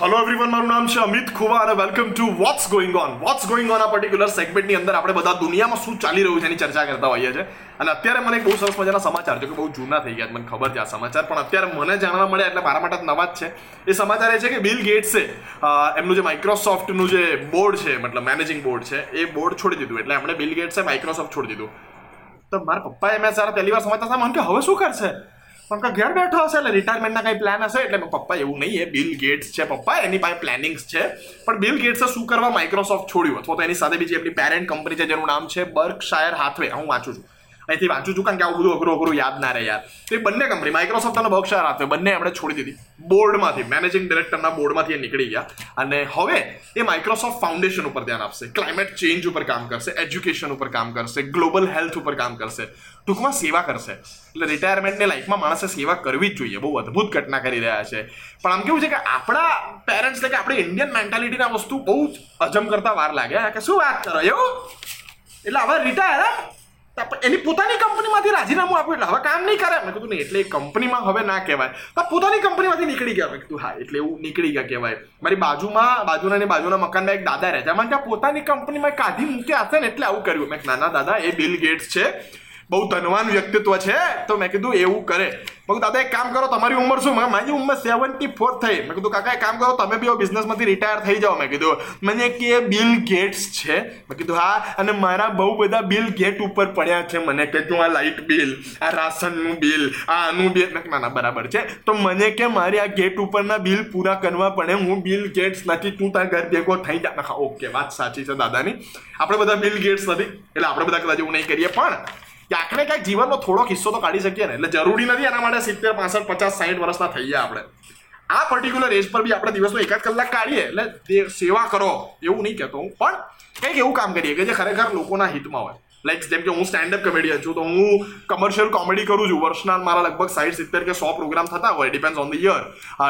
Hello everyone મારું નામ છે અમિત ખુવા અને welcome to what's going on what's going on આ પર્ટિક્યુલર સેગમેન્ટની અંદર આપણે બધા દુનિયામાં શું ચાલી રહ્યું છે એની ચર્ચા કરતા હોઈએ છીએ. અને અત્યારે મને એક બહુ સરસ મજાના સમાચાર જો કે બહુ જૂના થઈ ગયા મને ખબર છે આ સમાચાર, પણ અત્યારે મને જાણવા મળ્યા એટલે મારા માટે નવા જ છે. એ સમાચાર એ છે કે બિલ ગેટ્સે એમનું જે માઇક્રોસોફ્ટનું જે બોર્ડ છે, મતલબ મેનેજિંગ બોર્ડ છે, એ બોર્ડ છોડી દીધું. એટલે એમણે બિલ ગેટ્સે માઇક્રોસોફ્ટ છોડી દીધું. તો મારા પપ્પાએ મેં સારા પહેલી વાર સમાચાર સામે મને કે, હવે શું કરશે? કે ઘેર બેઠો હશે એટલે રિટાયરમેન્ટના કંઈ પ્લાન હશે? એટલે પપ્પા એવું નહીં, એ બિલ ગેટ્સ છે પપ્પા, એની પાસે પ્લાનિંગ્સ છે. પણ બિલ ગેટ્સે શું કરવા માઇક્રોસોફ્ટ છોડ્યું? અથવા તો એની સાથે બીજી એમની પેરેન્ટ કંપની છે, જેનું નામ છે બર્કશાયર હાથવે હું વાંચું છું. અહીંથી વાંચું છું. કારણ કે આવું બધું અઘરું અઘરું યાદ ના રહે યાર. તો એ બંને કંપની માઇક્રોસોફ્ટ અને બર્કશાયર હાથવે બંને એમણે છોડી દીધી. બોર્ડમાંથી મેનેજિંગ ડિરેક્ટરના બોર્ડમાંથી એ નીકળી ગયા. અને હવે એ માઇક્રોસોફ્ટ ફાઉન્ડેશન ઉપર ધ્યાન આપશે. ક્લાઇમેટ ચેન્જ ઉપર કામ કરશે એજ્યુકેશન ઉપર કામ કરશે ગ્લોબલ હેલ્થ ઉપર કામ કરશે. ટૂંકમાં સેવા કરશે. એટલે રિટાયરમેન્ટની લાઈફમાં માણસે સેવા કરવી જ જોઈએ. બહુ અદ્ભુત ઘટના કરી રહ્યા છે. પણ આમ કેવું છે કે આપણા પેરેન્ટ્સને કે આપણી ઇન્ડિયન મેન્ટાલિટીના વસ્તુ બહુ જ અજમ કરતા વાર લાગે કે શું વાત કરો, એવું? એટલે હવે રિટાયર એની પોતાની કંપનીમાંથી રાજીનામું આપ્યું એટલે હવે કામ નહીં કરે. મેં કીધું, નહીં, એટલે કંપનીમાં હવે ના કહેવાય. તો પોતાની કંપનીમાંથી નીકળી ગયા. મેં કીધું, હા, એટલે એવું નીકળી ગયા કહેવાય. મારી બાજુમાં, બાજુના બાજુના મકાનમાં એક દાદા રહેતા મને પોતાની કંપનીમાં કાઢી મૂક્યા હશે ને એટલે આવું કર્યું. મેં નાના દાદા, એ બિલ ગેટ્સ છે. બહુ ધનવાન વ્યક્તિત્વ છે. તો મેં કીધું એવું કરે. મેં દાદા, એક કામ કરો, તમારી ઉંમર શું? મારી ઉંમર સેવન્ટી ફોર થઈ. મેં કીધું, કાકા, એક કામ કરો, તમે બી બિઝનેસમાંથી રિટાયર થઈ જાઓ. મેં કીધું, મને કે બિલ ગેટ્સ છે. મેં કીધું, હા, અને મારા બહુ બધા બિલ ગેટ ઉપર પડ્યા છે. મને કે, તું આ લાઇટ બિલ આ રાશનનું બિલ આ આનું બિલ મેં ના, બરાબર છે. તો મને કે, મારે આ ગેટ ઉપરના બિલ પૂરા કરવા પડે, હું બિલ ગેટ્સ નથી, તું તારા ઘર ભેગો થઈ જા. ઓકે વાત સાચી છે દાદાની. આપણે બધા બિલ ગેટ્સ નથી, એટલે આપણે બધા કદાચ એવું નહીં કરીએ, પણ ક્યાંક ને ક્યાંક જીવનનો થોડો કિસ્સો તો કાઢી શકીએ ને. એટલે જરૂરી નથી એના માટે સિત્તેર, પાસઠ, પચાસ સાઠ વર્ષના થઈ ગયા આપણે. આ પર્ટિક્યુલર એજ પર બી આપણે દિવસનો એકાદ કલાક કાઢીએ. એટલે તે સેવા કરો, એવું નહીં કહેતો હું. પણ કંઈક એવું કામ કરીએ કે જે ખરેખર લોકોના હિતમાં હોય. લાઈક જેમ કે હું સ્ટેન્ડઅપ કોમેડિયન છું, તો હું કમર્શિયલ કોમેડી કરું છું. વર્ષના મારા લગભગ સાઈઠ, સિત્તેર કે સો પ્રોગ્રામ થતા હોય. Depend on the year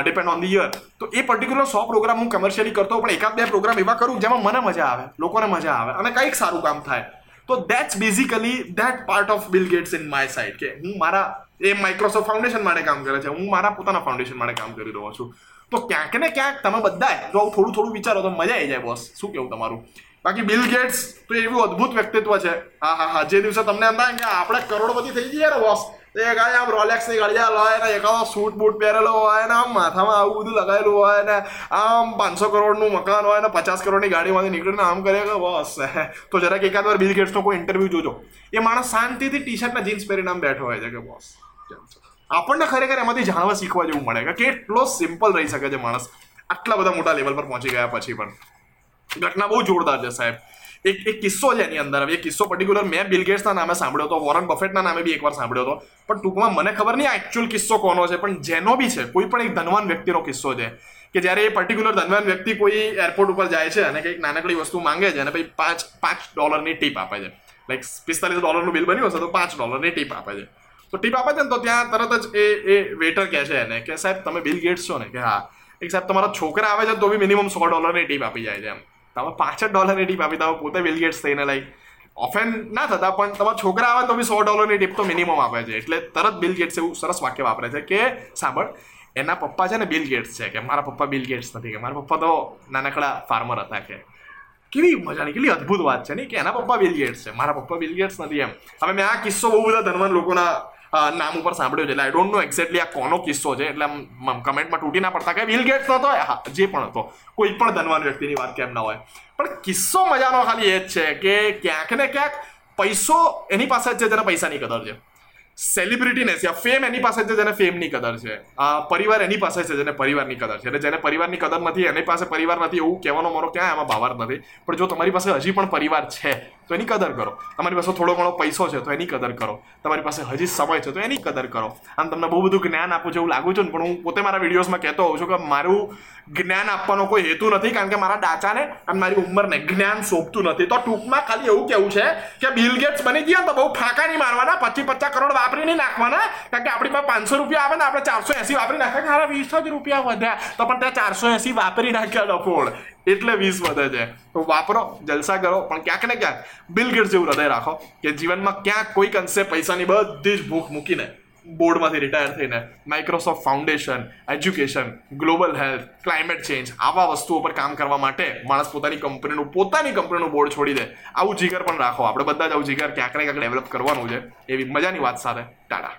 depend on the year તો એ પર્ટિક્યુલર સો પ્રોગ્રામ હું કમર્શિયલી કરતો પણ એકાદ બે પ્રોગ્રામ એવા કરું જેમાં મને મજા આવે, લોકોને મજા આવે અને કંઈક સારું કામ થાય. તો that's basically that part of Bill Gates in my side કે હું મારા, એ માઇક્રોસોફ્ટ ફાઉન્ડેશન માટે કામ કરે છે, હું મારા પોતાના ફાઉન્ડેશન માટે કામ કરી રહ્યો છું. તો ક્યાંક ને ક્યાંક તમે બધા જો થોડું થોડું વિચારો તો મજા આવી જાય બોસ શું કેવું તમારું? બાકી બિલ ગેટ્સ તો એવું અદ્ભુત વ્યક્તિત્વ છે. હા હા હા. જે દિવસે તમને એમ આપણે કરોડપતિ થઈ જઈએ ને બોસ તો એક આ આમ રોલેક્સની ઘડિયાળ હોય ને એકાદો સૂટ બૂટ પહેરેલો હોય ને, આમ માથામાં આવું બધું લગાવેલું હોય ને, આમ પાંચસો કરોડનું મકાન હોય ને, પચાસ કરોડની ગાડીમાંથી નીકળીને આમ કરે કે બસ. તો જરાક એકાદ વાર બિલ ગેટ્સનો કોઈ ઇન્ટરવ્યૂ જોજો. એ માણસ શાંતિથી ટી શર્ટના જીન્સ પહેરીને આમ બેઠો હોય છે કે બોસ. કેમ છે. આપણને ખરેખર એમાંથી જાણવા શીખવા જેવું મળે કે કેટલો સિમ્પલ રહી શકે છે માણસ. આટલા બધા મોટા લેવલ પર પહોંચી ગયા પછી પણ. ઘટના બહુ જોરદાર છે સાહેબ. એક એક કિસ્સો છે એની અંદર. હવે એ કિસ્સો પર્ટિક્યુલર મેં બિલ ગેટ્સના નામે સાંભળ્યો હતો વોરન બફેટના નામે બી એકવાર સાંભળ્યો હતો. પણ ટૂંકમાં મને ખબર નહીં એકચ્યુઅલ કિસ્સો કોનો છે, પણ જેનો બી છે, કોઈ પણ એક ધનવાન વ્યક્તિનો કિસ્સો છે, કે જ્યારે એ પર્ટિક્યુલર ધનવાન વ્યક્તિ કોઈ એરપોર્ટ ઉપર જાય છે અને કંઈક નાનકડી વસ્તુ માંગે છે અને પછી પાંચ પાંચ ડોલરની ટીપ આપે છે. લાઈક પિસ્તાલીસ ડોલરનું બિલ બન્યું હશે તો પાંચ ડોલરની ટીપ આપે છે. તો ટીપ આપે છે ને તો ત્યાં તરત જ એ એ વેટર કહે છે એને કે, સાહેબ, તમે બિલ ગેટ્સ છો ને? કે, હા. એક સાહેબ, તમારા છોકરા આવે છે તો બી મિનિમમ સો ડોલરની ટીપ આપી જાય છે. એમ. તમે પાછળ ડોલરની ટીપ આપી તમે પોતે બિલ ગેટ્સ થઈને લાઈક ઓફેન્ડ ના થતા, પણ તમારા છોકરા આવે તો બી સો ડોલરની ટીપ તો મિનિમમ આપે છે. એટલે તરત બિલ ગેટ્સ એવું સરસ વાક્ય વાપરે છે કે સાંભળ, એના પપ્પા છે ને બિલ ગેટ્સ છે, કે મારા પપ્પા બિલ ગેટ્સ નથી, કે મારા પપ્પા તો નાનકડા ફાર્મર હતા કે. કેવી મજાની, કેટલી અદ્ભુત વાત છે ને કે એના પપ્પા બિલ ગેટ્સ છે. મારા પપ્પા બિલ ગેટ્સ નથી એમ. હવે મેં આ કિસ્સો બહુ બધા ધનવાન લોકોના નામ ઉપર સાંભળ્યો છે. એટલે આઈ ડોન્ટ નો એક્ઝેક્ટલી આ કોનો કિસ્સો છે. એટલે આમ કમેન્ટમાં તૂટી ના પડતા. કે બિલ ગેટ્સ નતો? હા, જે પણ હતો. કોઈ પણ ધનવાન વ્યક્તિની વાત કેમ ના હોય. પણ કિસ્સો મજાનો ખાલી એ જ છે કે ક્યાંક ને ક્યાંક પૈસો એની પાસે જ છે જેને પૈસાની કદર છે. સેલિબ્રિટીનેસ યા ફેમ એની પાસે છે જેને ફેમની કદર છે. પરિવાર એની પાસે છે જેને પરિવારની કદર છે. એટલે જેને પરિવારની કદર નથી, એની પાસે પરિવાર નથી એવું કહેવાનો મારો ક્યાં એમાં ભાવાર્થ નથી. પણ જો તમારી પાસે હજી પણ પરિવાર છે તો એની કદર કરો. તમારી પાસે થોડો ઘણો પૈસો છે, તો એની કદર કરો. તમારી પાસે હજી સમય છે, તો એની કદર કરો. આમ તમને બહુ બધું જ્ઞાન આપું છું એવું લાગુ છું ને, પણ હું પોતે મારા વિડીયોઝમાં કહેતો હોઉં છું કે મારું જ્ઞાન આપવાનો કોઈ હેતુ નથી, કારણ કે મારા ડાચાને અને મારી ઉંમરને જ્ઞાન સોંપતું નથી. તો ટૂંકમાં ખાલી એવું કેવું છે કે બિલ ગેટ્સ બની ગયા તો બહુ ફાંકા નહીં મારવાના, પચીસ પચાસ કરોડ વાપરી નહીં નાખવાના, કારણ કે આપણી પાસે પાંચસો રૂપિયા આવે ને, આપણે ચારસો એસી વાપરી નાખ્યા, કે વીસ જ રૂપિયા વધ્યા. તો પણ ત્યાં ચારસો એસી વાપરી નાખ્યા ડફોડ એટલે વીસ વધે છે. તો વાપરો, જલસા કરો, પણ ક્યાંક ને ક્યાંક બિલ ગેટ્સ જેવું હૃદય રાખો કે જીવનમાં ક્યાંક કોઈક અંશે પૈસાની બધી જ ભૂખ મૂકીને બોર્ડમાંથી રિટાયર થઈને Microsoft foundation education global health climate change આવા વસ્તુઓ પર કામ કરવા માટે માણસ પોતાની કંપનીનું પોતાની કંપનીનું બોર્ડ છોડી દે. આવું જીગર પણ રાખો. આપણે બધા જ આવું જીગર ક્યાંક ને ક્યાંક ડેવલપ કરવાનું છે. એવી મજાની વાત સાથે. ટાટા.